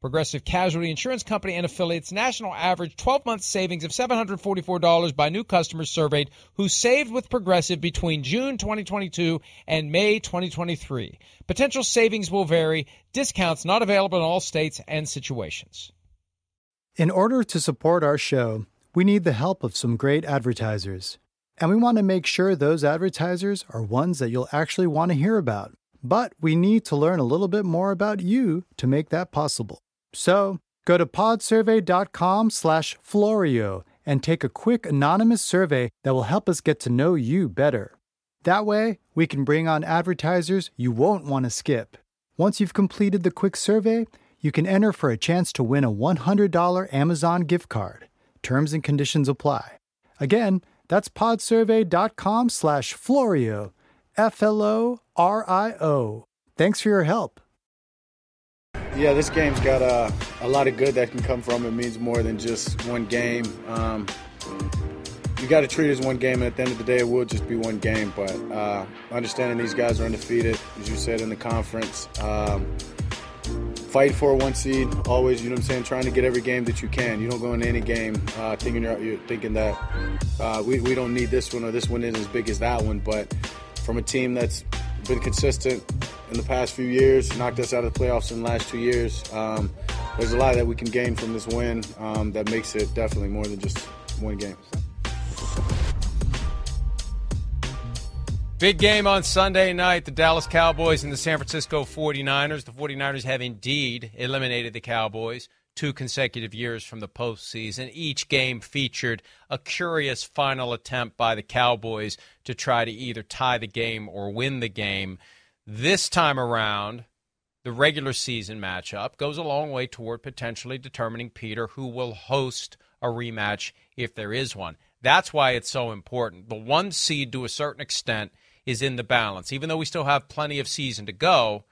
Progressive Casualty Insurance Company and affiliates national average 12 month savings of $744 by new customers surveyed who saved with Progressive between June 2022 and May 2023. Potential savings will vary, discounts not available in all states and situations. In order to support our show, we need the help of some great advertisers. And we want to make sure those advertisers are ones that you'll actually want to hear about. But we need to learn a little bit more about you to make that possible. So go to podsurvey.com slash Florio and take a quick anonymous survey that will help us get to know you better. That way, we can bring on advertisers you won't want to skip. Once you've completed the quick survey, you can enter for a chance to win a $100 Amazon gift card. Terms and conditions apply. Again, that's podsurvey.com slash Florio, F L O R I O. Thanks for your help. Yeah, this game's got a, a lot of good that can come from it. means more than just one game. Um, you got to treat it as one game, and at the end of the day, it will just be one game. But uh, understanding these guys are undefeated, as you said in the conference. Um, fight for one seed, always. You know what I'm saying? Trying to get every game that you can. You don't go into any game uh, thinking you're, you're, thinking that uh, we we don't need this one or this one isn't as big as that one. But from a team that's been consistent in the past few years, knocked us out of the playoffs in the last two years. Um, there's a lot that we can gain from this win um, that makes it definitely more than just one game. Big game on Sunday night. The Dallas Cowboys and the San Francisco 49ers. The 49ers have indeed eliminated the Cowboys two consecutive years from the postseason. Each game featured a curious final attempt by the Cowboys to try to either tie the game or win the game. This time around, the regular season matchup goes a long way toward potentially determining, Peter, who will host a rematch if there is one. That's why it's so important. The one seed, to a certain extent, is in the balance. Even though we still have plenty of season to go,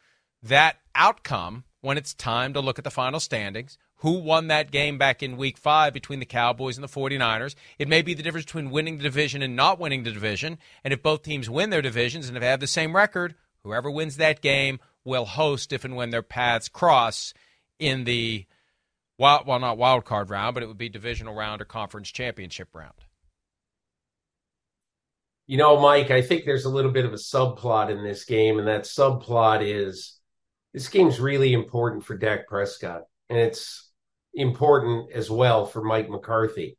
that outcome, when it's time to look at the final standings, who won that game back in week five between the Cowboys and the 49ers. It may be the difference between winning the division and not winning the division. And if both teams win their divisions and have the same record, Whoever wins that game will host if and when their paths cross in the wild, well, not wild card round, but it would be divisional round or conference championship round. You know, Mike, I think there's a little bit of a subplot in this game, and that subplot is this game's really important for Dak Prescott, and it's important as well for Mike McCarthy.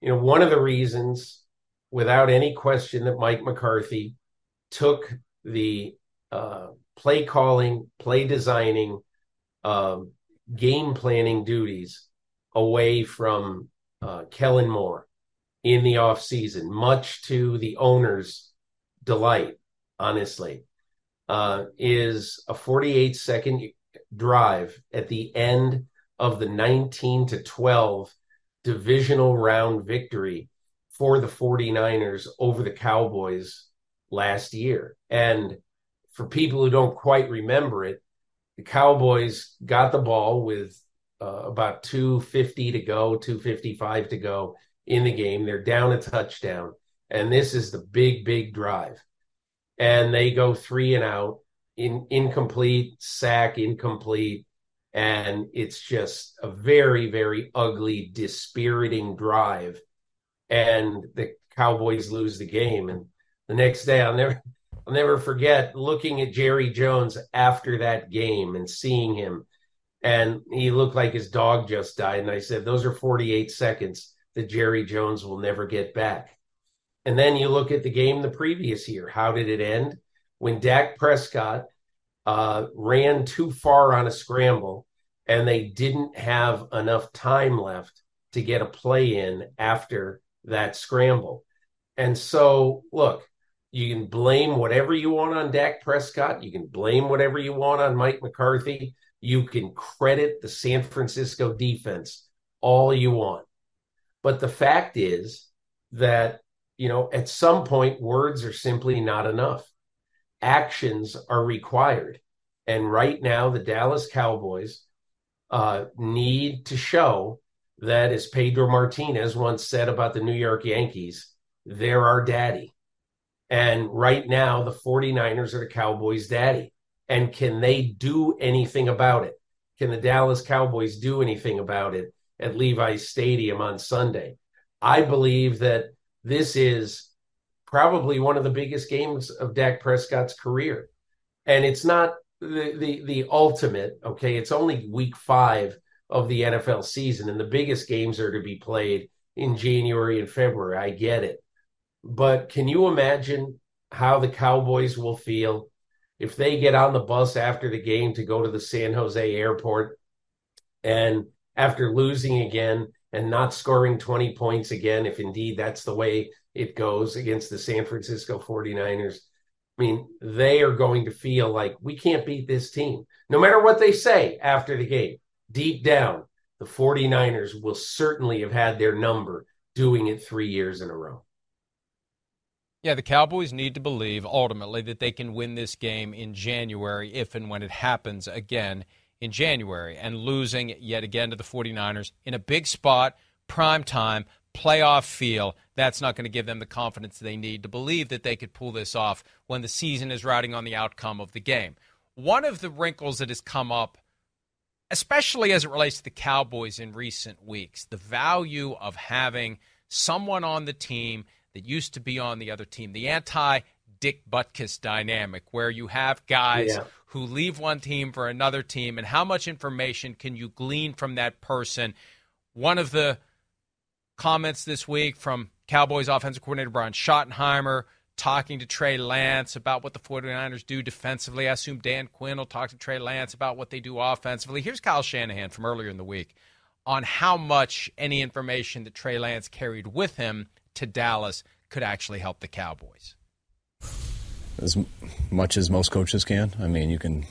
You know, one of the reasons, without any question, that Mike McCarthy took the uh, play calling, play designing, uh, game planning duties away from uh, Kellen Moore in the offseason, much to the owner's delight, honestly, uh, is a 48 second drive at the end of the 19 to 12 divisional round victory for the 49ers over the Cowboys last year. And for people who don't quite remember it, the Cowboys got the ball with uh, about 250 to go, 255 to go in the game. They're down a touchdown. And this is the big, big drive. And they go three and out, in incomplete, sack, incomplete. And it's just a very, very ugly, dispiriting drive. And the Cowboys lose the game. And the next day, I'll never I'll never forget looking at Jerry Jones after that game and seeing him. And he looked like his dog just died. And I said, Those are 48 seconds that Jerry Jones will never get back. And then you look at the game the previous year. How did it end? When Dak Prescott uh, ran too far on a scramble and they didn't have enough time left to get a play in after that scramble. And so, look, you can blame whatever you want on Dak Prescott. You can blame whatever you want on Mike McCarthy. You can credit the San Francisco defense all you want. But the fact is that, you know, at some point, words are simply not enough. Actions are required. And right now, the Dallas Cowboys uh, need to show that, as Pedro Martinez once said about the New York Yankees, they're our daddy. And right now, the 49ers are the Cowboys' daddy. And can they do anything about it? Can the Dallas Cowboys do anything about it at Levi's Stadium on Sunday? I believe that this is probably one of the biggest games of Dak Prescott's career. And it's not the, the, the ultimate, okay? It's only week five of the NFL season, and the biggest games are to be played in January and February. I get it. But can you imagine how the Cowboys will feel if they get on the bus after the game to go to the San Jose airport and after losing again and not scoring 20 points again, if indeed that's the way it goes against the San Francisco 49ers, I mean, they are going to feel like we can't beat this team. No matter what they say after the game, deep down, the 49ers will certainly have had their number doing it three years in a row. Yeah, the Cowboys need to believe ultimately that they can win this game in January if and when it happens again in January. And losing yet again to the 49ers in a big spot, prime time, playoff feel, that's not going to give them the confidence they need to believe that they could pull this off when the season is riding on the outcome of the game. One of the wrinkles that has come up, especially as it relates to the Cowboys in recent weeks, the value of having someone on the team that used to be on the other team, the anti Dick Butkus dynamic, where you have guys yeah. who leave one team for another team, and how much information can you glean from that person? One of the comments this week from Cowboys offensive coordinator Brian Schottenheimer talking to Trey Lance about what the 49ers do defensively. I assume Dan Quinn will talk to Trey Lance about what they do offensively. Here's Kyle Shanahan from earlier in the week on how much any information that Trey Lance carried with him to Dallas could actually help the Cowboys? As much as most coaches can. I mean, you can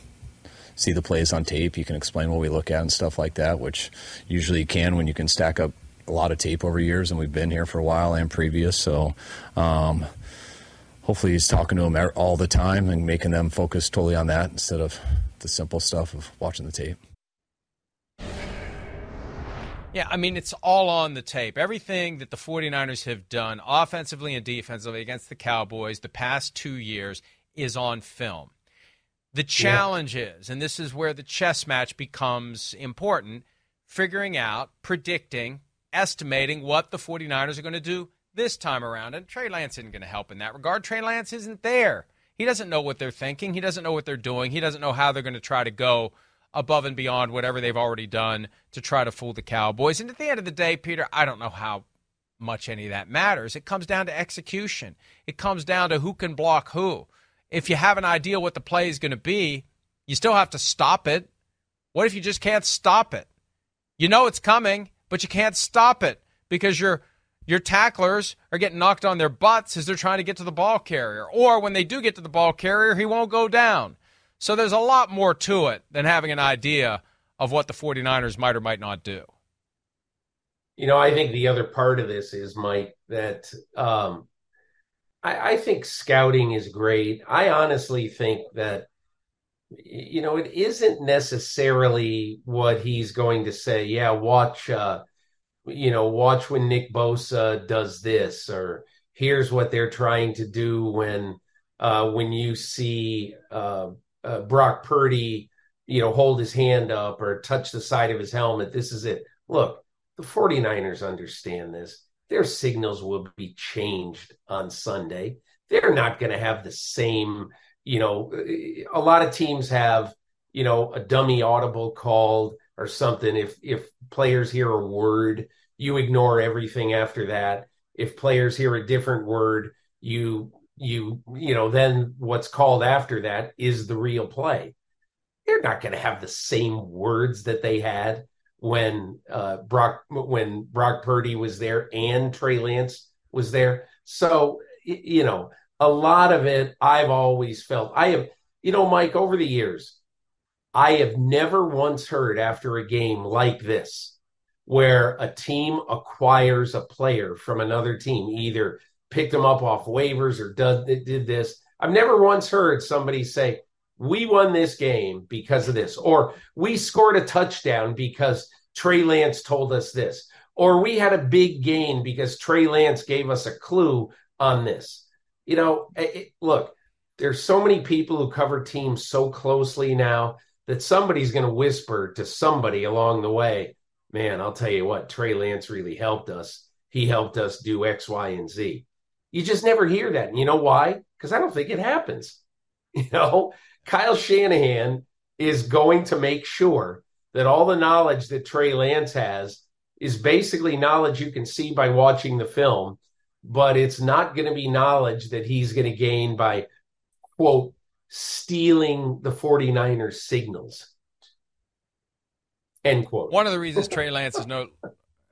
see the plays on tape, you can explain what we look at and stuff like that, which usually you can when you can stack up a lot of tape over years, and we've been here for a while and previous. So, um, hopefully, he's talking to them all the time and making them focus totally on that instead of the simple stuff of watching the tape. Yeah, I mean, it's all on the tape. Everything that the 49ers have done offensively and defensively against the Cowboys the past two years is on film. The challenge yeah. is, and this is where the chess match becomes important, figuring out, predicting, estimating what the 49ers are going to do this time around. And Trey Lance isn't going to help in that regard. Trey Lance isn't there. He doesn't know what they're thinking. He doesn't know what they're doing. He doesn't know how they're going to try to go above and beyond whatever they've already done to try to fool the Cowboys. And at the end of the day, Peter, I don't know how much any of that matters. It comes down to execution. It comes down to who can block who. If you have an idea what the play is going to be, you still have to stop it. What if you just can't stop it? You know it's coming, but you can't stop it because your your tacklers are getting knocked on their butts as they're trying to get to the ball carrier. Or when they do get to the ball carrier, he won't go down. So there's a lot more to it than having an idea of what the 49ers might or might not do. You know, I think the other part of this is, Mike, that um, I, I think scouting is great. I honestly think that, you know, it isn't necessarily what he's going to say. Yeah, watch, uh, you know, watch when Nick Bosa does this, or here's what they're trying to do when uh, when you see uh, uh, Brock Purdy, you know, hold his hand up or touch the side of his helmet. This is it. Look, the 49ers understand this. Their signals will be changed on Sunday. They're not going to have the same, you know, a lot of teams have, you know, a dummy audible called or something. If if players hear a word, you ignore everything after that. If players hear a different word, you you you know then what's called after that is the real play. They're not going to have the same words that they had when uh, Brock when Brock Purdy was there and Trey Lance was there. So you know, a lot of it I've always felt I have you know, Mike, over the years, I have never once heard after a game like this where a team acquires a player from another team, either picked them up off waivers or did, this. I've never once heard somebody say, we won this game because of this, or we scored a touchdown because Trey Lance told us this, or we had a big gain because Trey Lance gave us a clue on this. You know, it, look, there's so many people who cover teams so closely now that somebody's going to whisper to somebody along the way, man, I'll tell you what, Trey Lance really helped us. He helped us do X, Y, and Z. You just never hear that. And you know why? Because I don't think it happens. You know, Kyle Shanahan is going to make sure that all the knowledge that Trey Lance has is basically knowledge you can see by watching the film, but it's not going to be knowledge that he's going to gain by quote, stealing the 49ers signals. End quote. One of the reasons Trey Lance is no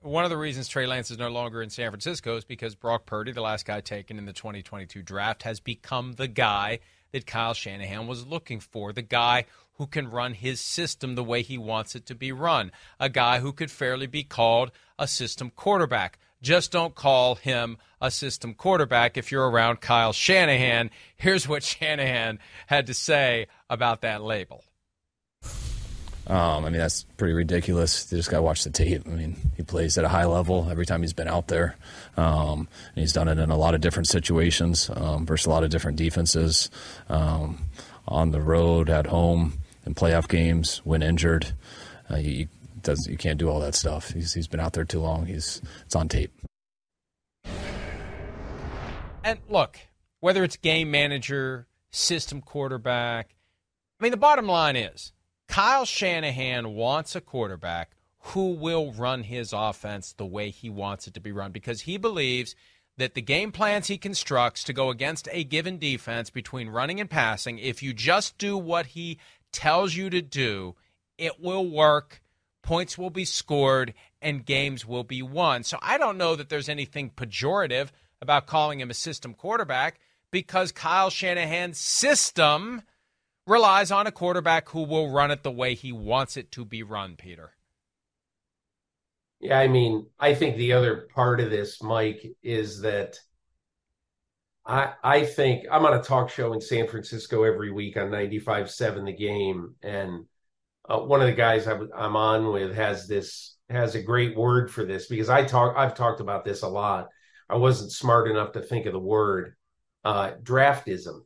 one of the reasons Trey Lance is no longer in San Francisco is because Brock Purdy, the last guy taken in the 2022 draft, has become the guy that Kyle Shanahan was looking for, the guy who can run his system the way he wants it to be run, a guy who could fairly be called a system quarterback. Just don't call him a system quarterback if you're around Kyle Shanahan. Here's what Shanahan had to say about that label. Um, I mean, that's pretty ridiculous. You just got to watch the tape. I mean, he plays at a high level every time he's been out there. Um, and he's done it in a lot of different situations um, versus a lot of different defenses um, on the road, at home, in playoff games, when injured. Uh, you, does you can't do all that stuff. He's he's been out there too long. He's it's on tape. And look, whether it's game manager, system quarterback, I mean the bottom line is Kyle Shanahan wants a quarterback who will run his offense the way he wants it to be run because he believes that the game plans he constructs to go against a given defense between running and passing, if you just do what he tells you to do, it will work points will be scored, and games will be won. So I don't know that there's anything pejorative about calling him a system quarterback because Kyle Shanahan's system relies on a quarterback who will run it the way he wants it to be run, Peter. Yeah, I mean, I think the other part of this, Mike, is that I I think I'm on a talk show in San Francisco every week on 95.7 The Game, and uh, one of the guys I'm, on with has this has a great word for this because I talk I've talked about this a lot. I wasn't smart enough to think of the word uh, draftism.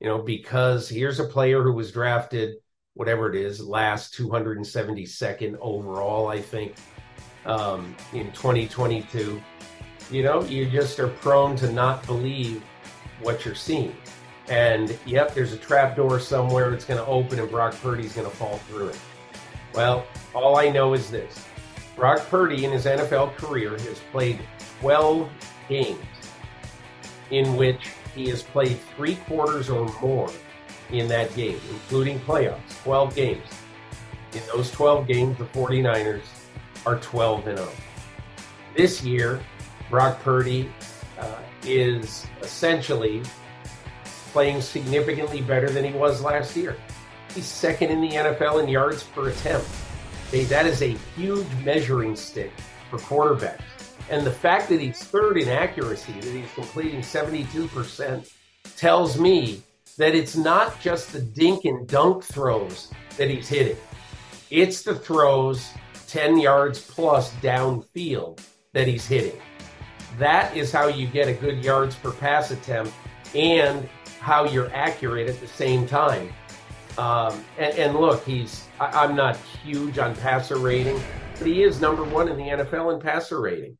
You know, because here's a player who was drafted, whatever it is, last 272nd overall, I think, um, in 2022. You know, you just are prone to not believe what you're seeing. And yep, there's a trap door somewhere. It's going to open, and Brock Purdy's going to fall through it. Well, all I know is this Brock Purdy in his NFL career has played 12 games in which he has played three quarters or more in that game, including playoffs. 12 games. In those 12 games, the 49ers are 12 and 0. This year, Brock Purdy uh, is essentially playing significantly better than he was last year. He's second in the NFL in yards per attempt. that is a huge measuring stick for quarterbacks. And the fact that he's third in accuracy, that he's completing 72%, tells me that it's not just the dink and dunk throws that he's hitting. It's the throws 10 yards plus downfield that he's hitting. That is how you get a good yards per pass attempt and how you're accurate at the same time. Um, and, and, look, he's I, am not huge on passer rating, but he is number one in the NFL in passer rating.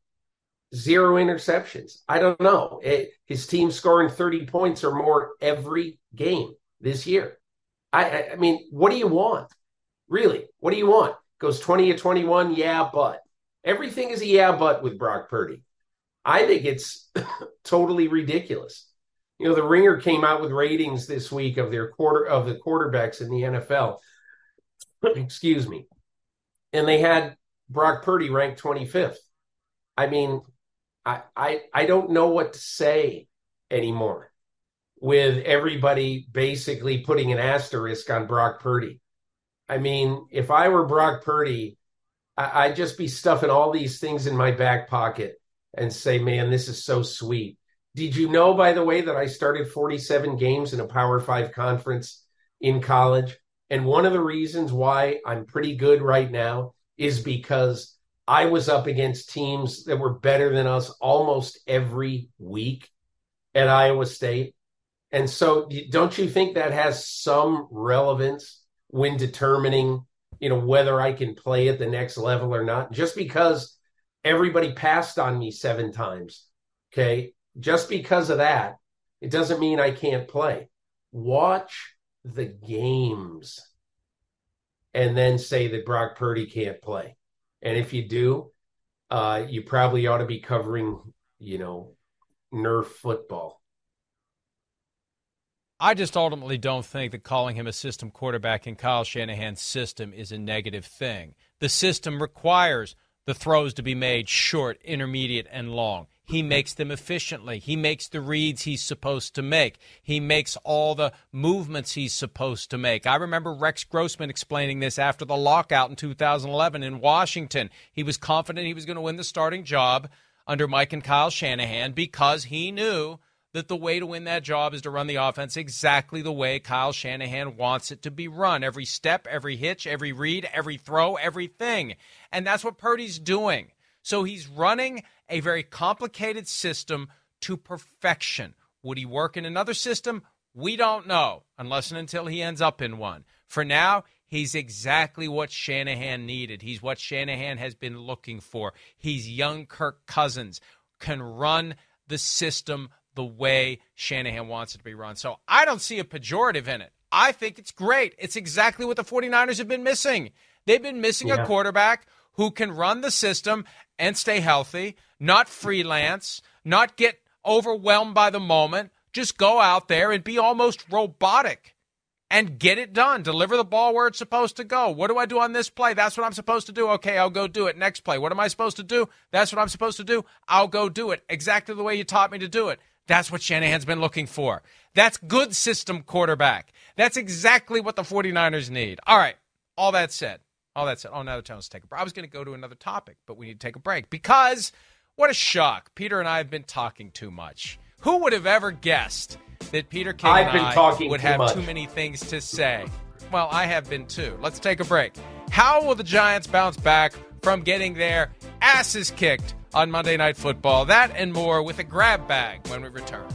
Zero interceptions. I don't know. It, his team scoring 30 points or more every game this year. I, I mean, what do you want? Really? What do you want? Goes 20 to 21? Yeah, but. Everything is a yeah, but with Brock Purdy. I think it's totally ridiculous. You know, the Ringer came out with ratings this week of their quarter of the quarterbacks in the NFL. Excuse me. And they had Brock Purdy ranked 25th. I mean, I I I don't know what to say anymore with everybody basically putting an asterisk on Brock Purdy. I mean, if I were Brock Purdy, I, would just be stuffing all these things in my back pocket and say, man, this is so sweet. Did you know, by the way, that I started 47 games in a Power Five conference in college? And one of the reasons why I'm pretty good right now is because I was up against teams that were better than us almost every week at Iowa State. And so, don't you think that has some relevance when determining, you know, whether I can play at the next level or not? Just because everybody passed on me seven times, okay, just because of that, it doesn't mean I can't play. Watch the games and then say that Brock Purdy can't play. And if you do, uh, you probably ought to be covering, you know, Nerf football. I just ultimately don't think that calling him a system quarterback in Kyle Shanahan's system is a negative thing. The system requires the throws to be made short, intermediate, and long. He makes them efficiently. He makes the reads he's supposed to make. He makes all the movements he's supposed to make. I remember Rex Grossman explaining this after the lockout in 2011 in Washington. He was confident he was going to win the starting job under Mike and Kyle Shanahan because he knew that the way to win that job is to run the offense exactly the way Kyle Shanahan wants it to be run. Every step, every hitch, every read, every throw, everything. And that's what Purdy's doing. So he's running a very complicated system to perfection. Would he work in another system? We don't know unless and until he ends up in one. For now, he's exactly what Shanahan needed. He's what Shanahan has been looking for. He's young Kirk Cousins, can run the system the way Shanahan wants it to be run. So I don't see a pejorative in it. I think it's great. It's exactly what the 49ers have been missing. They've been missing yeah. a quarterback who can run the system and stay healthy, not freelance, not get overwhelmed by the moment, just go out there and be almost robotic and get it done. Deliver the ball where it's supposed to go. What do I do on this play? That's what I'm supposed to do. Okay, I'll go do it. Next play. What am I supposed to do? That's what I'm supposed to do. I'll go do it exactly the way you taught me to do it. That's what Shanahan's been looking for. That's good system quarterback. That's exactly what the 49ers need. All right. All that said, all that said, oh, now the time to take a break. I was going to go to another topic, but we need to take a break because what a shock. Peter and I have been talking too much. Who would have ever guessed that Peter King I've and I would have much. too many things to say? Well, I have been too. Let's take a break. How will the Giants bounce back from getting their asses kicked on Monday Night Football? That and more with a grab bag when we return.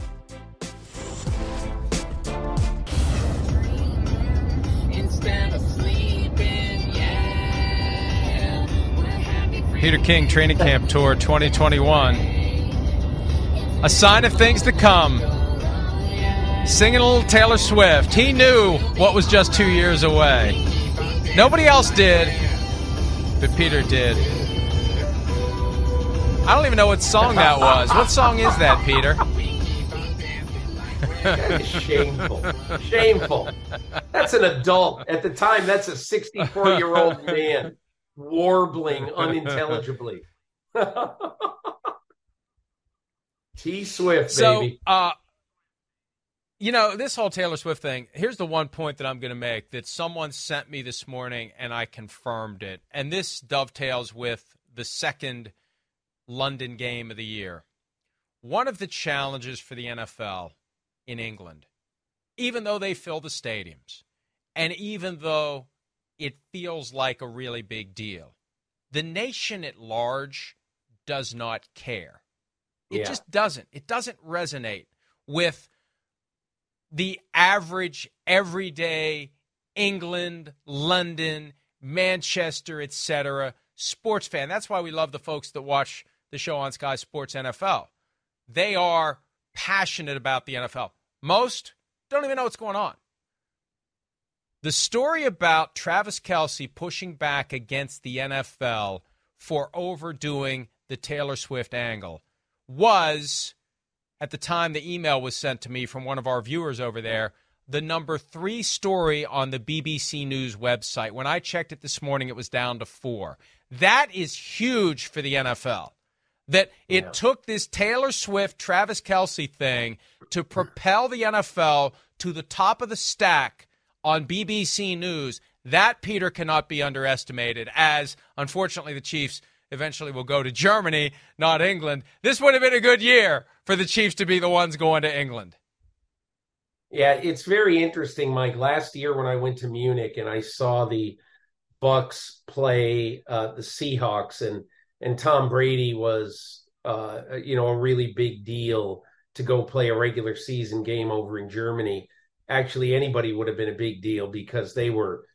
Peter King Training Camp Tour 2021. A sign of things to come. Singing a little Taylor Swift. He knew what was just two years away. Nobody else did, but Peter did. I don't even know what song that was. What song is that, Peter? that is shameful. Shameful. That's an adult. At the time, that's a 64 year old man warbling unintelligibly. T Swift, so, baby. Uh, you know, this whole Taylor Swift thing, here's the one point that I'm going to make that someone sent me this morning and I confirmed it. And this dovetails with the second London game of the year. One of the challenges for the NFL in England, even though they fill the stadiums, and even though it feels like a really big deal. The nation at large does not care. It yeah. just doesn't. It doesn't resonate with the average, everyday England, London, Manchester, etc. sports fan. That's why we love the folks that watch the show on Sky Sports NFL. They are passionate about the NFL. Most don't even know what's going on. The story about Travis Kelce pushing back against the NFL for overdoing the Taylor Swift angle was, at the time the email was sent to me from one of our viewers over there, the number three story on the BBC News website. When I checked it this morning, it was down to four. That is huge for the NFL. That it yeah. took this Taylor Swift, Travis Kelce thing to propel the NFL to the top of the stack on BBC News. That, Peter, cannot be underestimated, as unfortunately the Chiefs eventually will go to Germany, not England. This would have been a good year for the Chiefs to be the ones going to England. Yeah, it's very interesting, Mike. Last year when I went to Munich and I saw the Bucks play uh, the Seahawks, and and Tom Brady was, uh, you know, a really big deal to go play a regular season game over in Germany. Actually, anybody would have been a big deal because they were.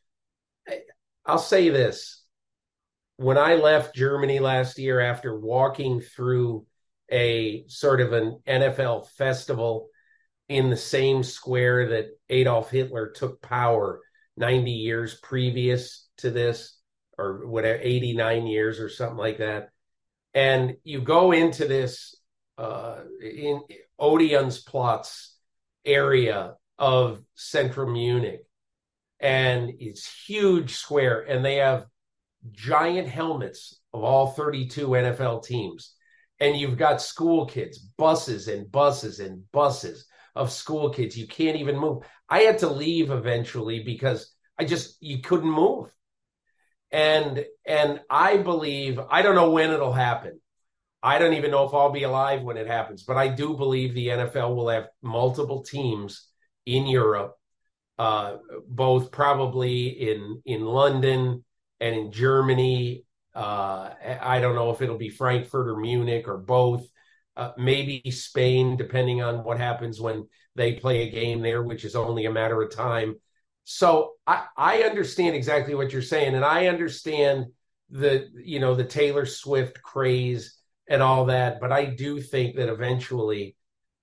I'll say this: when I left Germany last year after walking through a sort of an NFL festival in the same square that Adolf Hitler took power 90 years previous to this, or whatever, 89 years or something like that. And you go into this uh, in Odeonsplatz area of central Munich, and it's huge square, and they have giant helmets of all 32 NFL teams. And you've got school kids, buses and buses and buses of school kids. You can't even move. I had to leave eventually because I just you couldn't move. And and I believe I don't know when it'll happen. I don't even know if I'll be alive when it happens, but I do believe the NFL will have multiple teams in Europe, uh, both probably in in London and in Germany. Uh, I don't know if it'll be Frankfurt or Munich or both uh, maybe Spain, depending on what happens when they play a game there, which is only a matter of time. So I, I understand exactly what you're saying, and I understand the you know the Taylor Swift craze and all that, but I do think that eventually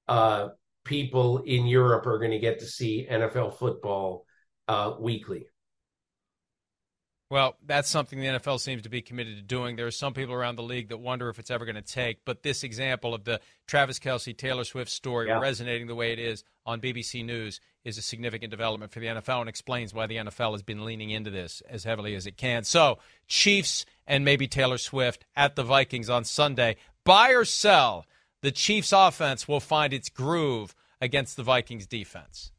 uh, people in Europe are going to get to see NFL football uh, weekly. Well, that's something the NFL seems to be committed to doing. There are some people around the league that wonder if it's ever going to take. But this example of the Travis Kelce Taylor Swift story yeah. resonating the way it is on BBC News is a significant development for the NFL and explains why the NFL has been leaning into this as heavily as it can. So, Chiefs and maybe Taylor Swift at the Vikings on Sunday. Buy or sell, the Chiefs offense will find its groove against the Vikings defense.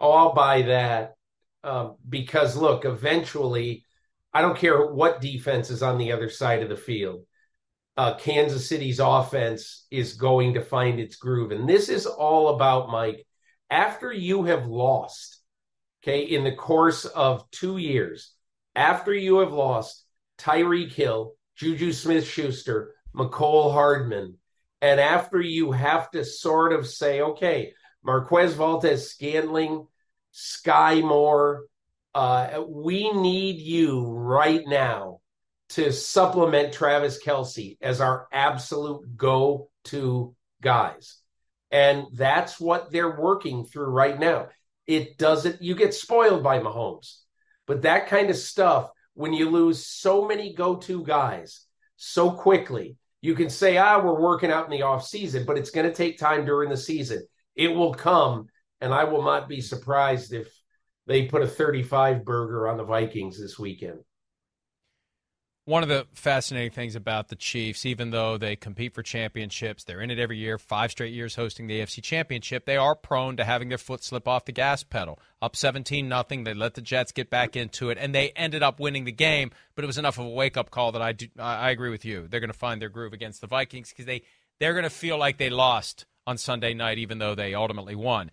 Oh, I'll buy that. Um, because look, eventually, I don't care what defense is on the other side of the field. Uh, Kansas City's offense is going to find its groove. And this is all about, Mike, after you have lost, okay, in the course of two years, after you have lost Tyreek Hill, Juju Smith Schuster, Mecole Hardman, and after you have to sort of say, okay, Marquez Valdes Scantling Skyy Moore. Uh, we need you right now to supplement Travis Kelce as our absolute go to guys. And that's what they're working through right now. It doesn't, you get spoiled by Mahomes, but that kind of stuff, when you lose so many go to guys so quickly, you can say, ah, we're working out in the off season, but it's going to take time during the season. It will come and I will not be surprised if they put a 35 burger on the Vikings this weekend. One of the fascinating things about the Chiefs, even though they compete for championships, they're in it every year, five straight years hosting the AFC Championship, they are prone to having their foot slip off the gas pedal. Up 17 nothing, they let the Jets get back into it, and they ended up winning the game, but it was enough of a wake up call that I, do, I agree with you. They're going to find their groove against the Vikings because they, they're going to feel like they lost on Sunday night, even though they ultimately won.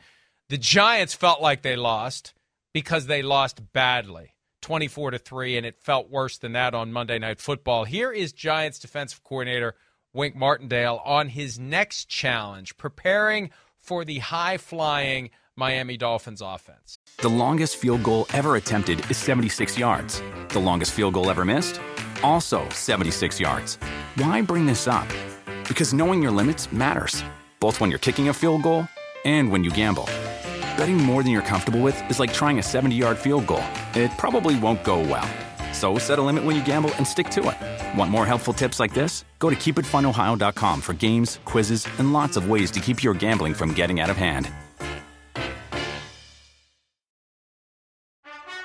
The Giants felt like they lost because they lost badly. 24 to 3 and it felt worse than that on Monday Night Football. Here is Giants defensive coordinator Wink Martindale on his next challenge, preparing for the high-flying Miami Dolphins offense. The longest field goal ever attempted is 76 yards. The longest field goal ever missed? Also 76 yards. Why bring this up? Because knowing your limits matters, both when you're kicking a field goal and when you gamble. Betting more than you're comfortable with is like trying a 70 yard field goal. It probably won't go well. So set a limit when you gamble and stick to it. Want more helpful tips like this? Go to keepitfunohio.com for games, quizzes, and lots of ways to keep your gambling from getting out of hand.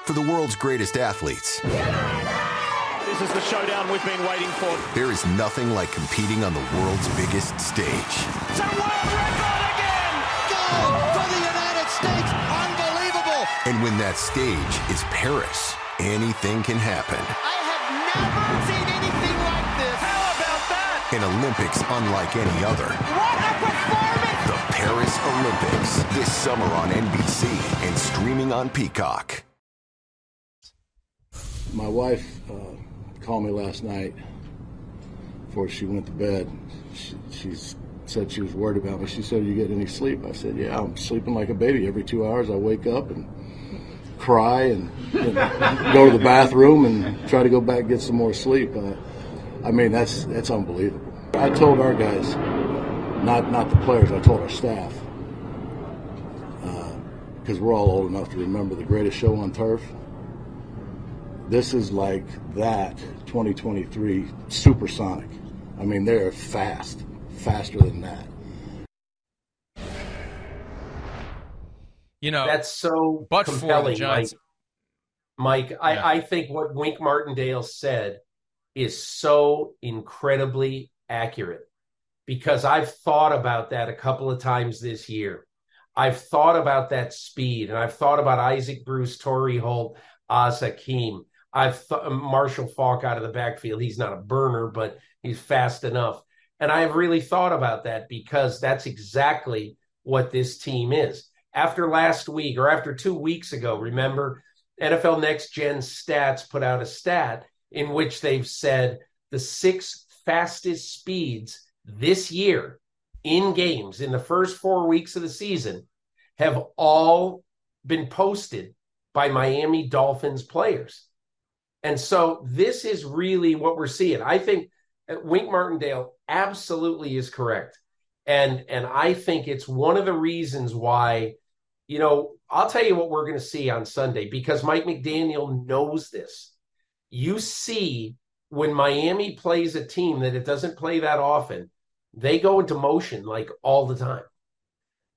For the world's greatest athletes, this is the showdown we've been waiting for. There is nothing like competing on the world's biggest stage. It's a world record again! Gold for the United States! Unbelievable! And when that stage is Paris, anything can happen. I have never seen anything like this. How about that? An Olympics unlike any other. What a performance! The Paris Olympics this summer on NBC and streaming on Peacock. My wife uh, called me last night before she went to bed. She, she said she was worried about me. She said, "You get any sleep?" I said, "Yeah, I'm sleeping like a baby. Every two hours, I wake up and." cry and you know, go to the bathroom and try to go back and get some more sleep. Uh, I mean, that's that's unbelievable. I told our guys, not not the players, I told our staff, because uh, we're all old enough to remember the greatest show on turf. This is like that 2023 supersonic. I mean, they're fast, faster than that. You know, that's so but compelling, Mike. Mike, I, Yeah. I think what Wink Martindale said is so incredibly accurate because I've thought about that a couple of times this year. I've thought about that speed, and I've thought about Isaac Bruce, Torry Holt, Az-Zahir Hakim. I've th- Marshall Faulk out of the backfield. He's not a burner, but he's fast enough. And I have really thought about that because that's exactly what this team is. After last week or after two weeks ago, remember, NFL Next Gen Stats put out a stat in which they've said the six fastest speeds this year in games in the first four weeks of the season have all been posted by Miami Dolphins players. And so this is really what we're seeing. I think uh, Wink Martindale absolutely is correct. And and I think it's one of the reasons why, you know, I'll tell you what we're going to see on Sunday because Mike McDaniel knows this. You see when Miami plays a team that it doesn't play that often, they go into motion like all the time.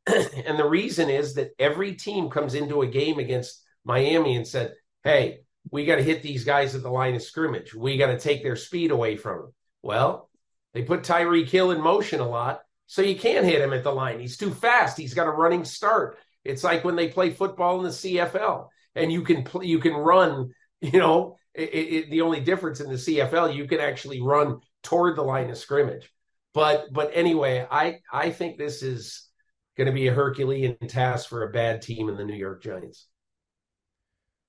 and the reason is that every team comes into a game against Miami and said, "Hey, we got to hit these guys at the line of scrimmage. We got to take their speed away from them." Well, they put Tyreek Hill in motion a lot, so you can't hit him at the line. He's too fast. He's got a running start. It's like when they play football in the CFL, and you can pl- you can run. You know, it, it, the only difference in the CFL, you can actually run toward the line of scrimmage. But but anyway, I I think this is going to be a Herculean task for a bad team in the New York Giants.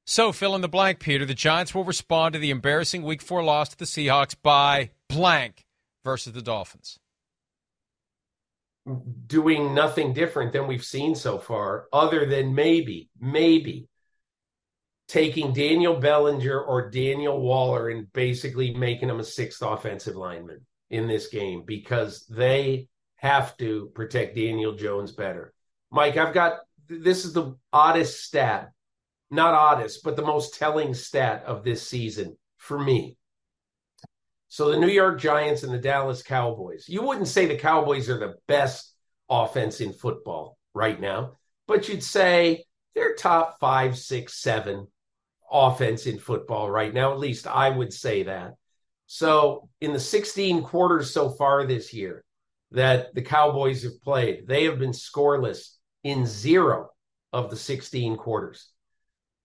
So fill in the blank, Peter. The Giants will respond to the embarrassing Week Four loss to the Seahawks by blank versus the Dolphins. Doing nothing different than we've seen so far, other than maybe, maybe taking Daniel Bellinger or Daniel Waller and basically making them a sixth offensive lineman in this game because they have to protect Daniel Jones better. Mike, I've got this is the oddest stat, not oddest, but the most telling stat of this season for me. So the New York Giants and the Dallas Cowboys. You wouldn't say the Cowboys are the best offense in football right now, but you'd say they're top five, six, seven offense in football right now. At least I would say that. So in the 16 quarters so far this year that the Cowboys have played, they have been scoreless in zero of the 16 quarters.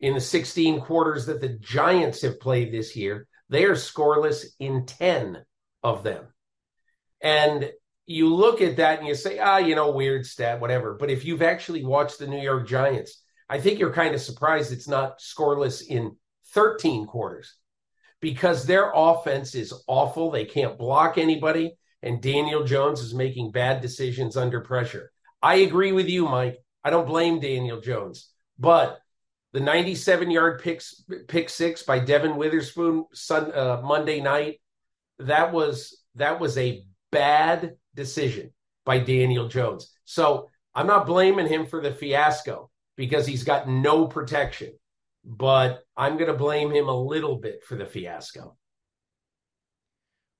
In the 16 quarters that the Giants have played this year, they are scoreless in 10 of them. And you look at that and you say, ah, you know, weird stat, whatever. But if you've actually watched the New York Giants, I think you're kind of surprised it's not scoreless in 13 quarters because their offense is awful. They can't block anybody. And Daniel Jones is making bad decisions under pressure. I agree with you, Mike. I don't blame Daniel Jones. But the 97 yard pick, pick six by Devon Witherspoon sun, uh, Monday night, that was that was a bad decision by Daniel Jones. So I'm not blaming him for the fiasco because he's got no protection, but I'm going to blame him a little bit for the fiasco.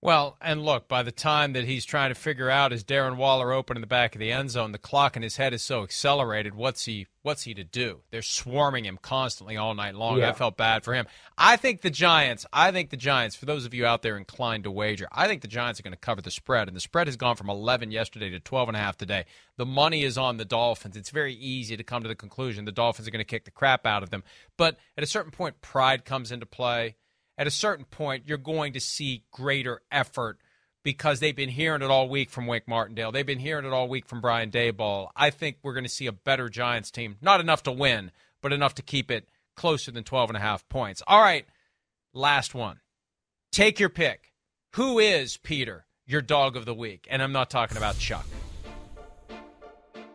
Well, and look, by the time that he's trying to figure out is Darren Waller open in the back of the end zone, the clock in his head is so accelerated. What's he what's he to do? They're swarming him constantly all night long. Yeah. I felt bad for him. I think the Giants, I think the Giants, for those of you out there inclined to wager, I think the Giants are going to cover the spread. And the spread has gone from 11 yesterday to 12 and a half today. The money is on the Dolphins. It's very easy to come to the conclusion the Dolphins are going to kick the crap out of them. But at a certain point, pride comes into play at a certain point, you're going to see greater effort because they've been hearing it all week from Wink Martindale. They've been hearing it all week from Brian Daboll. I think we're going to see a better Giants team. Not enough to win, but enough to keep it closer than 12 and a half points. All right, last one. Take your pick. Who is, Peter, your dog of the week? And I'm not talking about Chuck.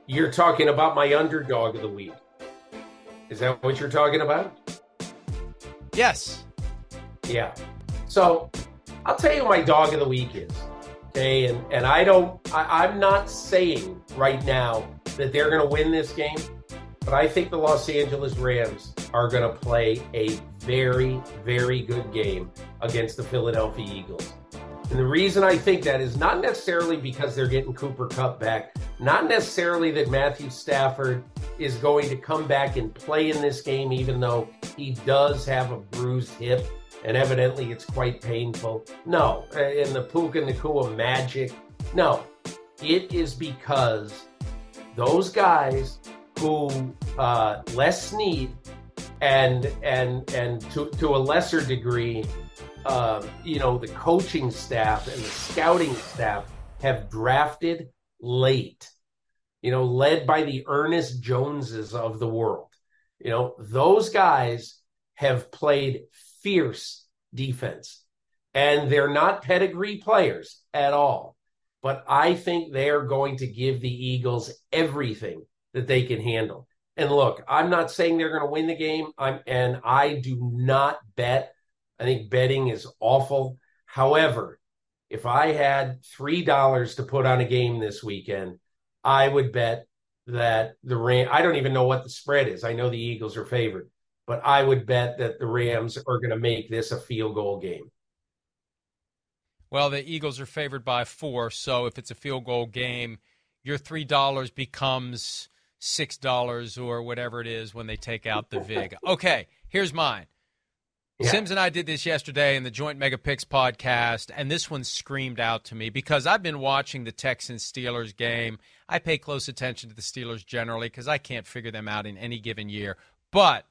You're talking about my underdog of the week. Is that what you're talking about? Yes. Yeah. So I'll tell you who my dog of the week is. Okay. And, and I don't, I, I'm not saying right now that they're going to win this game, but I think the Los Angeles Rams are going to play a very, very good game against the Philadelphia Eagles. And the reason I think that is not necessarily because they're getting Cooper Kupp back, not necessarily that Matthew Stafford is going to come back and play in this game, even though he does have a bruised hip and evidently it's quite painful. No, in the Puka Nacua magic. No, it is because those guys who uh, Les Snead and and and to to a lesser degree, uh, you know, the coaching staff and the scouting staff have drafted late. You know, led by the Ernest Joneses of the world. You know, those guys have played fierce defense. And they're not pedigree players at all. But I think they are going to give the Eagles everything that they can handle. And look, I'm not saying they're going to win the game. I'm and I do not bet. I think betting is awful. However, if I had three dollars to put on a game this weekend, I would bet that the Ram. I don't even know what the spread is. I know the Eagles are favored but I would bet that the Rams are going to make this a field goal game. Well, the Eagles are favored by four, so if it's a field goal game, your three dollars becomes six dollars or whatever it is when they take out the vig. Okay, here's mine. Yeah. Simms and I did this yesterday in the Joint Mega Picks podcast, and this one screamed out to me because I've been watching the Texans Steelers game. I pay close attention to the Steelers generally because I can't figure them out in any given year. But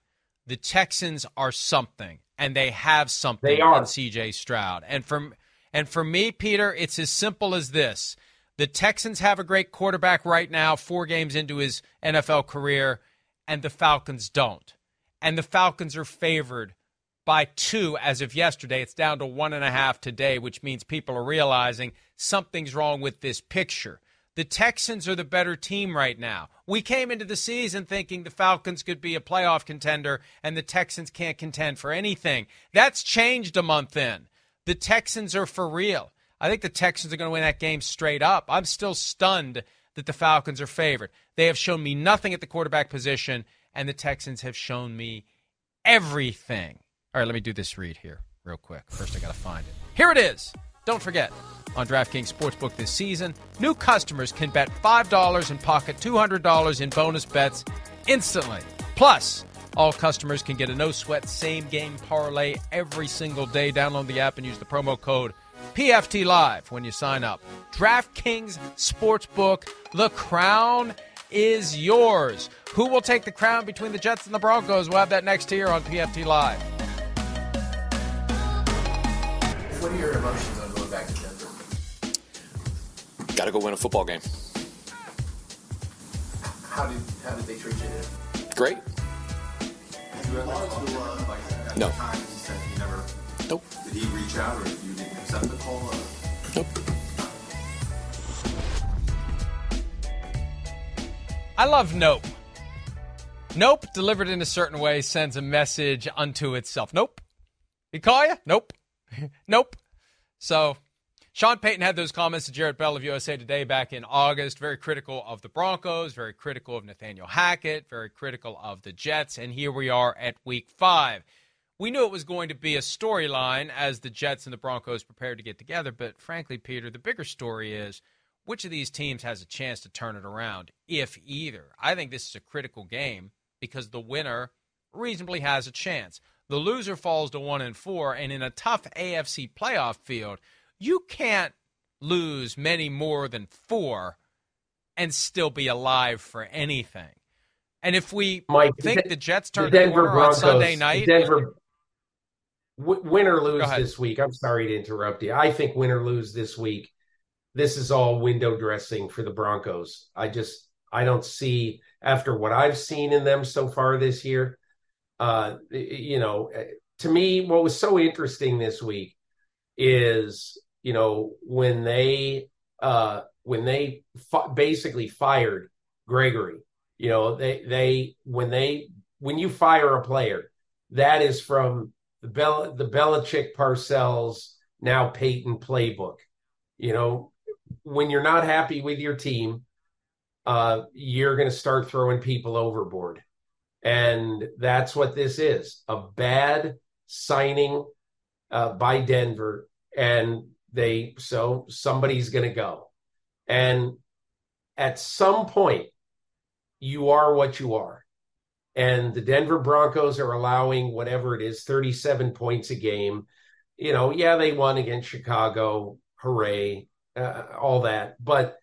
the Texans are something, and they have something they are. in CJ Stroud. And from and for me, Peter, it's as simple as this. The Texans have a great quarterback right now, four games into his NFL career, and the Falcons don't. And the Falcons are favored by two as of yesterday. It's down to one and a half today, which means people are realizing something's wrong with this picture. The Texans are the better team right now. We came into the season thinking the Falcons could be a playoff contender and the Texans can't contend for anything. That's changed a month in. The Texans are for real. I think the Texans are going to win that game straight up. I'm still stunned that the Falcons are favored. They have shown me nothing at the quarterback position, and the Texans have shown me everything. All right, let me do this read here real quick. First, I got to find it. Here it is. Don't forget, on DraftKings Sportsbook this season, new customers can bet $5 and pocket $200 in bonus bets instantly. Plus, all customers can get a no sweat same game parlay every single day. Download the app and use the promo code PFT Live when you sign up. DraftKings Sportsbook, the crown is yours. Who will take the crown between the Jets and the Broncos? We'll have that next here on PFT Live. What are your emotions back to Denver? Got to go win a football game. How did how did they treat you there? Great. Did you ever talk to uh, like at No. the time he said he never Nope. did he reach out or you didn't accept the call? Or? Nope. I love Nope. Nope, delivered in a certain way, sends a message unto itself. Nope. He call you? Nope. nope. So, Sean Payton had those comments to Jarrett Bell of USA Today back in August, very critical of the Broncos, very critical of Nathaniel Hackett, very critical of the Jets, and here we are at week five. we knew it was going to be a storyline as the Jets and the Broncos prepared to get together. But frankly, Peter, the bigger story is which of these teams has a chance to turn it around, if either. I think this is a critical game because the winner reasonably has a chance. The loser falls to one and four, and in a tough AFC playoff field, you can't lose many more than four and still be alive for anything. And if we Mike, think the, Jets turn the, Denver Broncos, on Sunday night, Denver w- win or lose this week. I'm sorry to interrupt you. I think win or lose this week. This is all window dressing for the Broncos. I just I don't see after what I've seen in them so far this year. Uh, you know, to me, what was so interesting this week is you know when they uh, when they basically fired Gregory. You know, they they when they when you fire a player, that is from the Bel the Belichick Parcells now Payton playbook. You know, when you're not happy with your team, uh, you're going to start throwing people overboard, and that's what this is a bad signing uh, by Denver, and they so somebody's going to go, and at some point, you are what you are and the Denver Broncos are allowing whatever it is 37 points a game. You know, yeah, they won against Chicago. Hooray. Uh, all that. But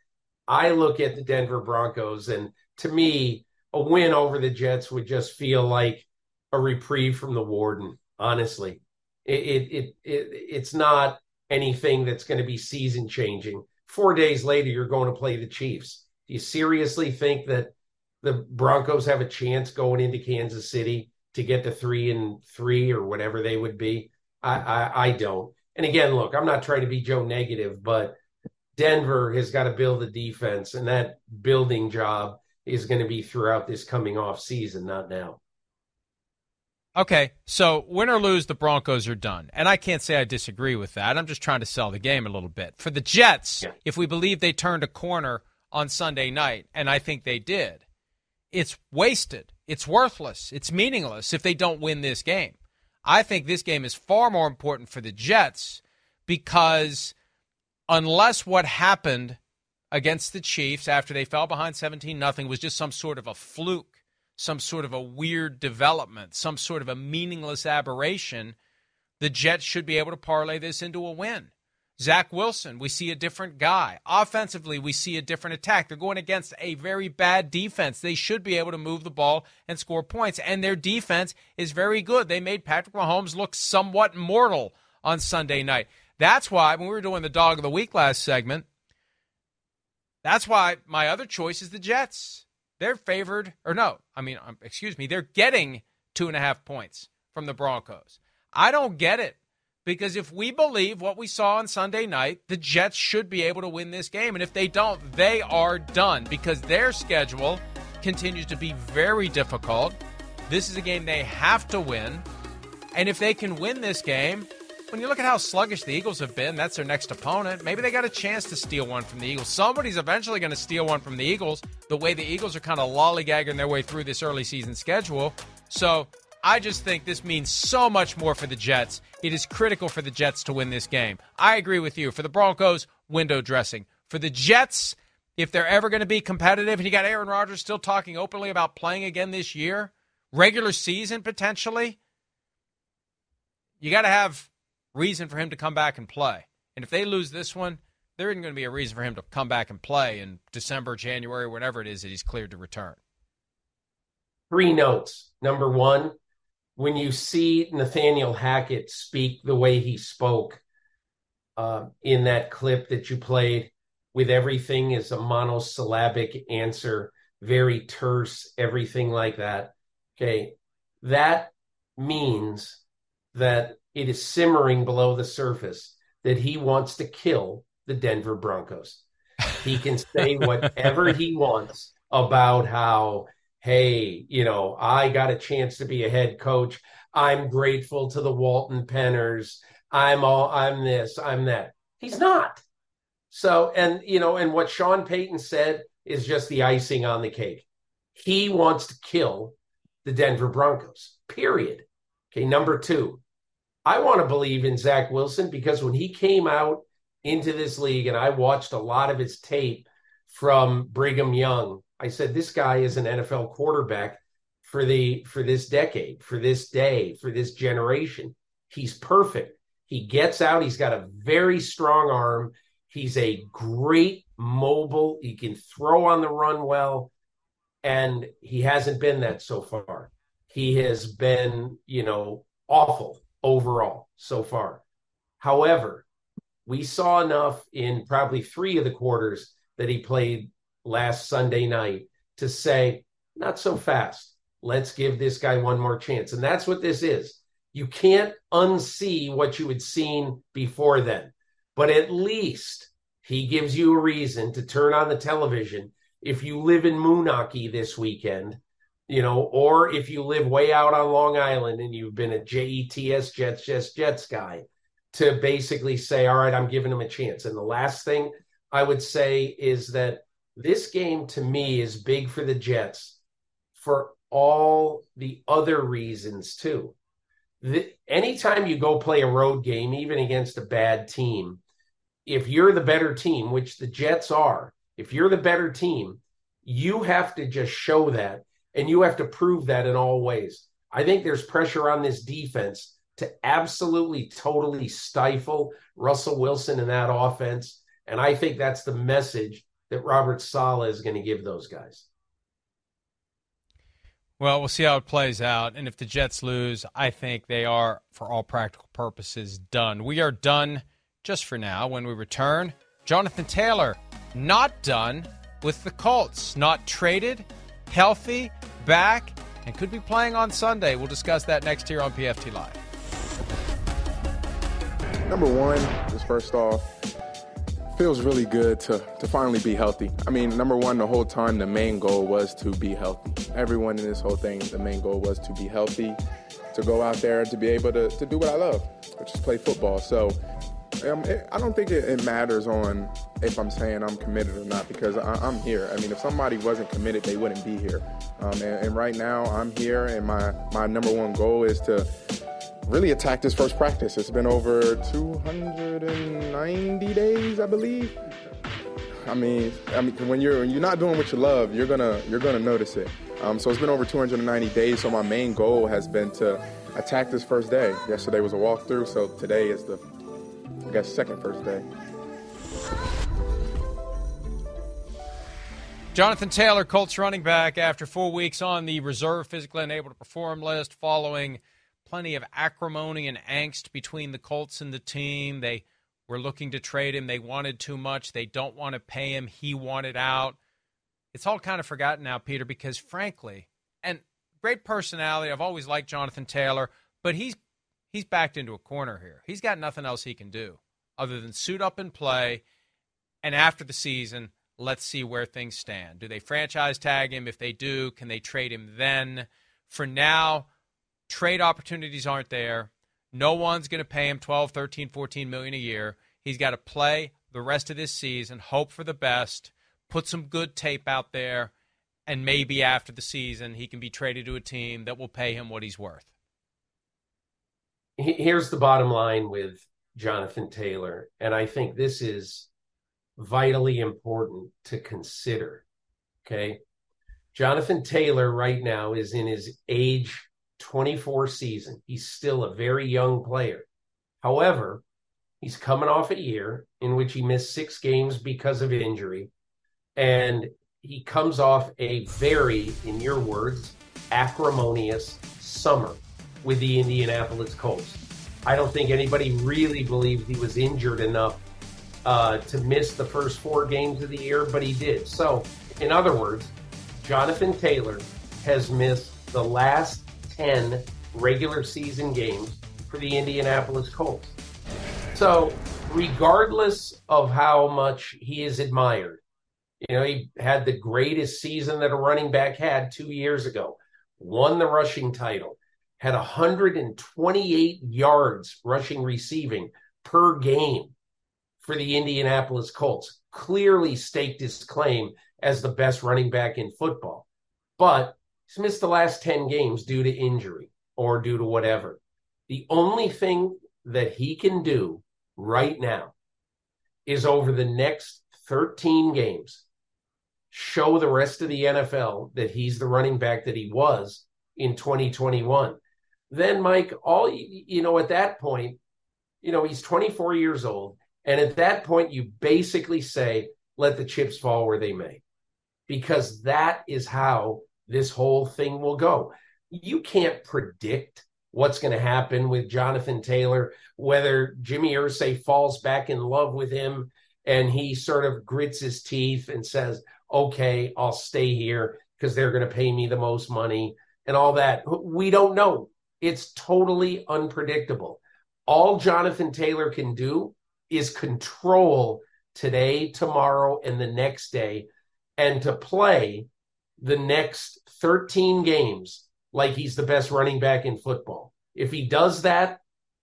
I look at the Denver Broncos, and to me, a win over the Jets would just feel like a reprieve from the warden, honestly. It, it, it, it it's not anything that's going to be season changing. Four days later, you're going to play the Chiefs. Do you seriously think that the Broncos have a chance going into Kansas City to get to three and three or whatever they would be. I, I, I don't. And again, look, I'm not trying to be Joe negative, but Denver has got to build a defense, and that building job is going to be throughout this coming off season, not now. Okay, so win or lose, the Broncos are done. And I can't say I disagree with that. I'm just trying to sell the game a little bit. For the Jets, yeah. if we believe they turned a corner on Sunday night, and I think they did, it's wasted. It's worthless. It's meaningless if they don't win this game. I think this game is far more important for the Jets because unless what happened against the Chiefs after they fell behind 17 nothing was just some sort of a fluke, some sort of a weird development, some sort of a meaningless aberration, the Jets should be able to parlay this into a win. Zach Wilson, we see a different guy. Offensively, we see a different attack. They're going against a very bad defense. They should be able to move the ball and score points. And their defense is very good. They made Patrick Mahomes look somewhat mortal on Sunday night. That's why, when we were doing the dog of the week last segment, that's why my other choice is the Jets. They're favored, or no, I mean, um, excuse me, they're getting two and a half points from the Broncos. I don't get it. Because if we believe what we saw on Sunday night, the Jets should be able to win this game. And if they don't, they are done because their schedule continues to be very difficult. This is a game they have to win. And if they can win this game, when you look at how sluggish the Eagles have been, that's their next opponent. Maybe they got a chance to steal one from the Eagles. Somebody's eventually going to steal one from the Eagles, the way the Eagles are kind of lollygagging their way through this early season schedule. So I just think this means so much more for the Jets. It is critical for the Jets to win this game. I agree with you. For the Broncos, window dressing. For the Jets, if they're ever going to be competitive, and you got Aaron Rodgers still talking openly about playing again this year, regular season potentially, you got to have reason for him to come back and play. And if they lose this one, there isn't going to be a reason for him to come back and play in December, January, whatever it is that he's cleared to return. Three notes. Number one, when you see Nathaniel Hackett speak the way he spoke uh, in that clip that you played, with everything is a monosyllabic answer, very terse, everything like that. Okay. That means that it is simmering below the surface that he wants to kill the Denver Broncos. He can say whatever he wants about how hey, you know, I got a chance to be a head coach. I'm grateful to the Walton Penners. I'm all I'm this, I'm that. He's not. So, and you know, and what Sean Payton said is just the icing on the cake. He wants to kill the Denver Broncos. Period. Okay, number two, I want to believe in Zach Wilson because when he came out into this league and I watched a lot of his tape from Brigham Young, I said this guy is an NFL quarterback for the for this decade, for this day, for this generation. He's perfect. He gets out, he's got a very strong arm. He's a great mobile. He can throw on the run well and he hasn't been that so far. He has been, you know, awful overall so far. However, we saw enough in probably three of the quarters that he played last Sunday night to say, not so fast. Let's give this guy one more chance. And that's what this is. You can't unsee what you had seen before then, but at least he gives you a reason to turn on the television if you live in Moonachie this weekend, you know, or if you live way out on Long Island and you've been a JETS Jets, Jets, Jets guy, to basically say, all right, I'm giving him a chance. And the last thing I would say is that this game to me is big for the Jets for all the other reasons too. The, anytime you go play a road game, even against a bad team, if you're the better team, which the Jets are, if you're the better team, you have to just show that and you have to prove that in all ways. I think there's pressure on this defense to absolutely totally stifle Russell Wilson in that offense. And I think that's the message that Robert Saleh is going to give those guys. Well, we'll see how it plays out. And if the Jets lose, I think they are, for all practical purposes, done. We are done just for now. When we return, Jonathan Taylor not done with the Colts. Not traded, healthy, back, and could be playing on Sunday. We'll discuss that next here on PFT Live. Number one, just first off, feels really good to, to finally be healthy. I mean, number one, the whole time, the main goal was to be healthy. Everyone in this whole thing, the main goal was to be healthy, to go out there, and to be able to, to do what I love, which is play football. So um, I don't think it, it, matters on if I'm saying I'm committed or not because I, am here. I mean, if somebody wasn't committed, they wouldn't be here. Um, and, and, right now, I'm here, and my, my number one goal is to really attack this first practice. It's been over 290 days, I believe. I mean, I mean, when you're when you're not doing what you love, you're gonna you're gonna notice it. Um, so it's been over 290 days. So my main goal has been to attack this first day. Yesterday was a walkthrough, so today is the I guess second first day. Jonathan Taylor, Colts running back, after four weeks on the reserve physically unable to perform list, following plenty of acrimony and angst between the Colts and the team. They were looking to trade him. They wanted too much. They don't want to pay him. He wanted out. It's all kind of forgotten now, Peter, because frankly, and great personality. I've always liked Jonathan Taylor, but he's he's backed into a corner here. He's got nothing else he can do other than suit up and play. And after the season, let's see where things stand. Do they franchise tag him? If they do, can they trade him then? For now, trade opportunities aren't there. No one's going to pay him 12, 13, 14 million a year. He's got to play the rest of this season, hope for the best, put some good tape out there, and maybe after the season he can be traded to a team that will pay him what he's worth here's the bottom line with Jonathan Taylor, and I think this is vitally important to consider. Okay. Jonathan Taylor right now is in his age 24 season. He's still a very young player. However, he's coming off a year in which he missed six games because of injury. And he comes off a very, in your words, acrimonious summer with the Indianapolis Colts. I don't think anybody really believed he was injured enough uh, to miss the first four games of the year, but he did. So, in other words, Jonathan Taylor has missed the last 10 regular season games for the Indianapolis Colts. So, regardless of how much he is admired, you know, he had the greatest season that a running back had two years ago, won the rushing title, had 128 yards rushing receiving per game for the Indianapolis Colts. Clearly staked his claim as the best running back in football. But he's missed the last 10 games due to injury. or due to whatever. The only thing that he can do right now is over the next 13 games show the rest of the NFL that he's the running back that he was in 2021. Then, Mike, all you know, at that point, you know, he's 24 years old. And at that point, you basically say, let the chips fall where they may, because that is how this whole thing will go. You can't predict what's going to happen with Jonathan Taylor, whether Jimmy Irsay falls back in love with him and he sort of grits his teeth and says, okay, I'll stay here because they're going to pay me the most money and all that. We don't know. It's totally unpredictable. All Jonathan Taylor can do is control today, tomorrow, and the next day, and to play the next 13 games like he's the best running back in football. If he does that,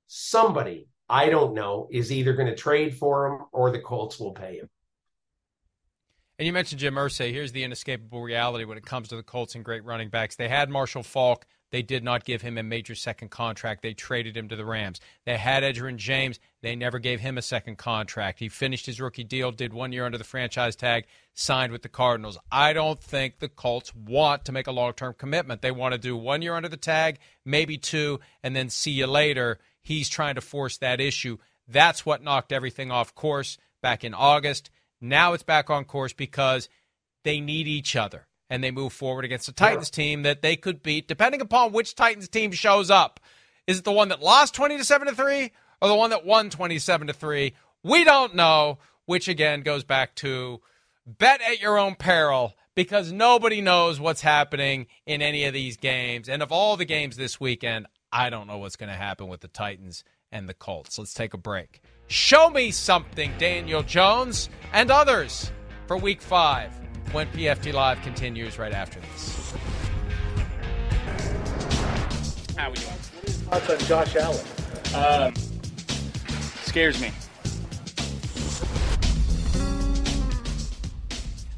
somebody, I don't know, is either going to trade for him or the Colts will pay him. And you mentioned Jim Irsay. Here's the inescapable reality when it comes to the Colts and great running backs. They had Marshall Faulk. They did not give him a major second contract. They traded him to the Rams. They had Edgerrin James. They never gave him a second contract. He finished his rookie deal, did one year under the franchise tag, signed with the Cardinals. I don't think the Colts want to make a long term commitment. They want to do one year under the tag, maybe two, and then see you later. He's trying to force that issue. That's what knocked everything off course back in August. Now it's back on course because they need each other and they move forward against a Titans team that they could beat, depending upon which Titans team shows up. Is it the one that lost 20 to 7 to 3 or the one that won 27 to 3? We don't know, which again goes back to bet at your own peril because nobody knows what's happening in any of these games. And of all the games this weekend, I don't know what's going to happen with the Titans and the Colts. Let's take a break. Show me something, Daniel Jones and others for week five when PFT Live continues right after this. How are we doing? Thoughts on Josh Allen? Um, scares me.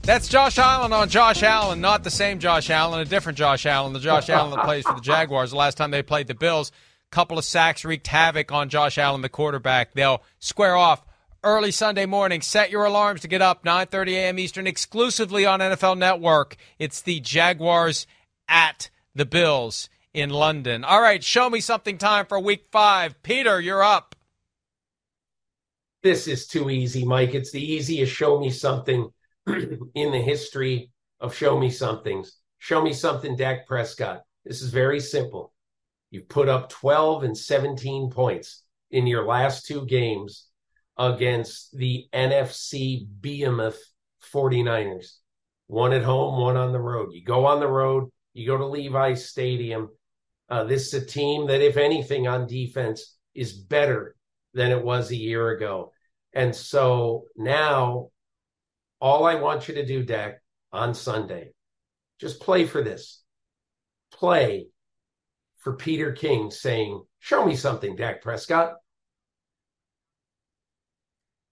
That's Josh Allen on Josh Allen, not the same Josh Allen, a different Josh Allen, the Josh Allen that plays for the Jaguars. The last time they played the Bills, a couple of sacks wreaked havoc on Josh Allen, the quarterback. They'll square off early Sunday morning. Set your alarms to get up 9:30 a.m. Eastern exclusively on NFL Network. It's the Jaguars at the Bills in London. All right, show me something time for week 5. Peter, you're up. This is too easy, Mike. It's the easiest show me something in the history of show me somethings. Show me something Dak Prescott. This is very simple. You put up 12 and 17 points in your last two games against the NFC behemoth 49ers. One at home, one on the road. You go on the road, you go to Levi's Stadium. Uh, this is a team that, if anything, on defense is better than it was a year ago. And so now, all I want you to do, Dak, on Sunday, just play for this. Play for Peter King saying, Show me something, Dak Prescott.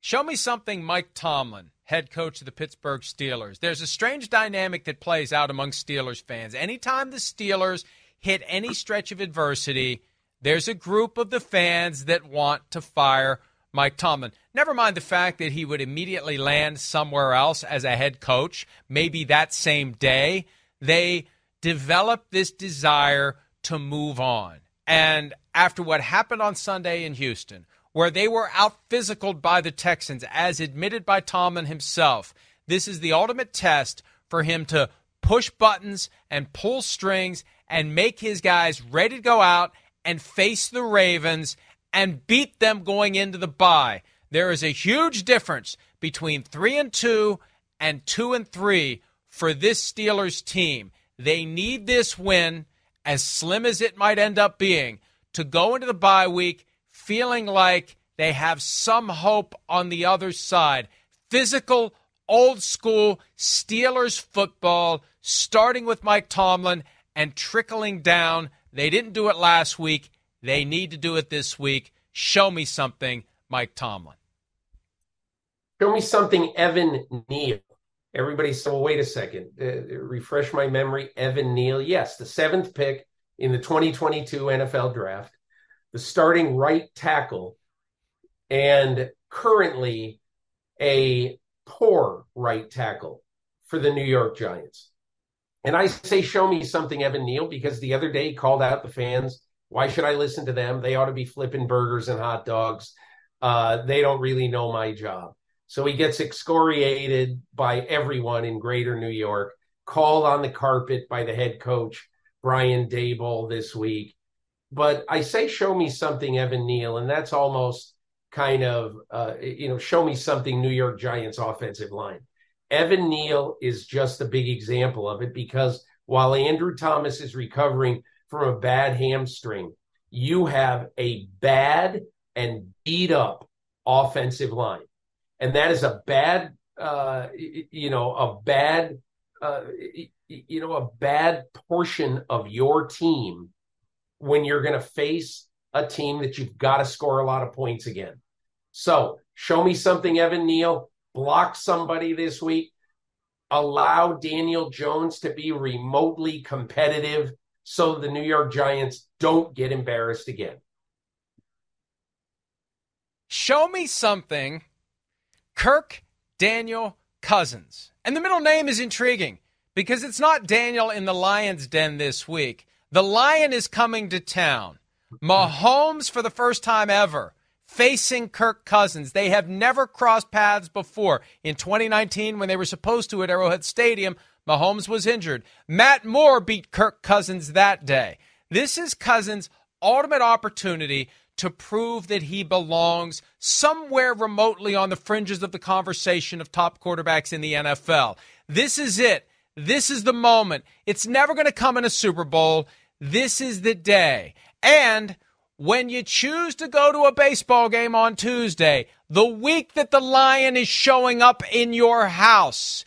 Show me something, Mike Tomlin, head coach of the Pittsburgh Steelers. There's a strange dynamic that plays out among Steelers fans. Anytime the Steelers hit any stretch of adversity, there's a group of the fans that want to fire Mike Tomlin. Never mind the fact that he would immediately land somewhere else as a head coach, maybe that same day. They develop this desire to move on. And after what happened on Sunday in Houston, where they were out physicaled by the Texans, as admitted by Tomlin himself, this is the ultimate test for him to push buttons and pull strings and make his guys ready to go out and face the Ravens and beat them going into the bye. There is a huge difference between 3 and 2 and 2 and 3 for this Steelers team. They need this win as slim as it might end up being, to go into the bye week feeling like they have some hope on the other side. Physical, old school Steelers football, starting with Mike Tomlin and trickling down. They didn't do it last week. They need to do it this week. Show me something, Mike Tomlin. Show me something, Evan Neal. Everybody well, wait a second, uh, refresh my memory. Evan Neal, yes, the seventh pick in the 2022 NFL draft, the starting right tackle, and currently a poor right tackle for the New York Giants. And I say, show me something, Evan Neal, because the other day he called out the fans. Why should I listen to them? They ought to be flipping burgers and hot dogs. Uh, they don't really know my job. So he gets excoriated by everyone in greater New York, called on the carpet by the head coach, Brian Daboll, this week. But I say, show me something, Evan Neal, and that's almost kind of, uh, you know, show me something New York Giants offensive line. Evan Neal is just a big example of it because while Andrew Thomas is recovering from a bad hamstring, you have a bad and beat up offensive line. And that is a bad, uh, you know, a bad, uh, you know, a bad portion of your team when you're going to face a team that you've got to score a lot of points again. So show me something, Evan Neal. Block somebody this week. Allow Daniel Jones to be remotely competitive so the New York Giants don't get embarrassed again. Show me something, Kirk Daniel Cousins. And the middle name is intriguing because it's not Daniel in the Lion's Den this week. The Lion is coming to town. Mahomes, for the first time ever, facing Kirk Cousins. They have never crossed paths before. In 2019, when they were supposed to at Arrowhead Stadium, Mahomes was injured. Matt Moore beat Kirk Cousins that day. This is Cousins' ultimate opportunity to prove that he belongs somewhere remotely on the fringes of the conversation of top quarterbacks in the NFL. This is it. This is the moment. It's never going to come in a Super Bowl. This is the day. And when you choose to go to a baseball game on Tuesday, the week that the Lion is showing up in your house,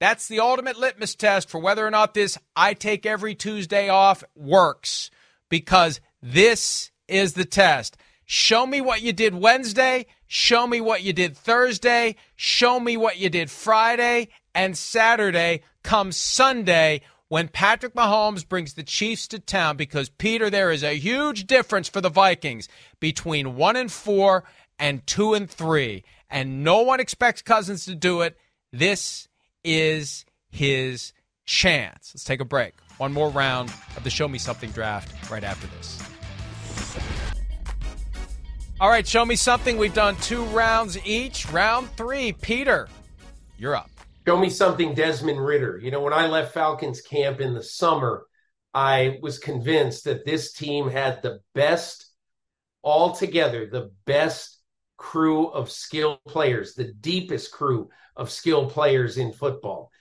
that's the ultimate litmus test for whether or not this I take every Tuesday off works because this is the test. Show me what you did Wednesday. Show me what you did Thursday. Show me what you did Friday and Saturday. Come Sunday when Patrick Mahomes brings the Chiefs to town because Peter, there is a huge difference for the Vikings between one and four and two and three. And no one expects Cousins to do it. This is his chance. Let's take a break. One more round of the Show Me Something draft right after this. All right, show me something. We've done two rounds each. Round three, Peter, you're up. Show me something, Desmond Ridder. You know, when I left Falcons camp in the summer, I was convinced that this team had the best, altogether, the best crew of skilled players, the deepest crew of skilled players in football.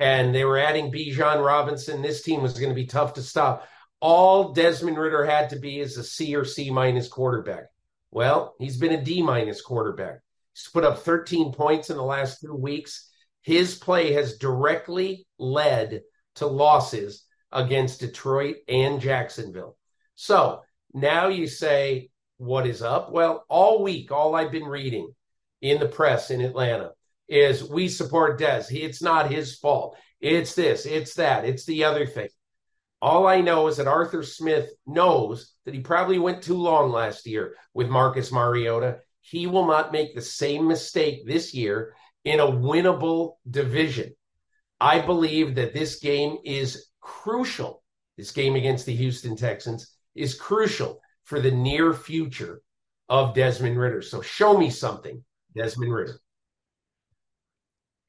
And they were adding Bijan Robinson. This team was going to be tough to stop. All Desmond Ridder had to be is a C or C minus quarterback. Well, he's been a D minus quarterback. He's put up 13 points in the last two weeks. His play has directly led to losses against Detroit and Jacksonville. So now you say, what is up? Well, all week, all I've been reading in the press in Atlanta is we support Des. It's not his fault. It's this, it's that, it's the other thing. All I know is that Arthur Smith knows that he probably went too long last year with Marcus Mariota. He will not make the same mistake this year in a winnable division. I believe that this game is crucial. This game against the Houston Texans is crucial for the near future of Desmond Ridder. So show me something, Desmond Ridder.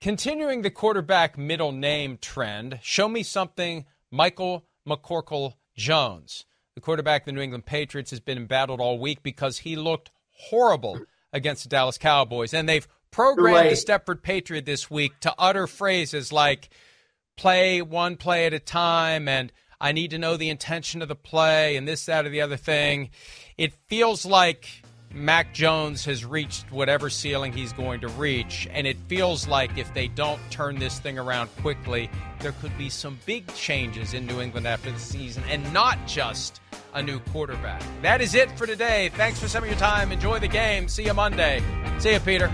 Continuing the quarterback middle name trend, show me something, Michael McCorkle Jones. The quarterback of the New England Patriots has been embattled all week because he looked horrible against the Dallas Cowboys. And they've programmed right. the Stepford Patriot this week to utter phrases like play one play at a time and I need to know the intention of the play and this, that, or the other thing. It feels like Mac Jones has reached whatever ceiling he's going to reach. And it feels like if they don't turn this thing around quickly, there could be some big changes in New England after the season and not just a new quarterback. That is it for today. Thanks for some of your time. Enjoy the game. See you Monday. See you, Peter.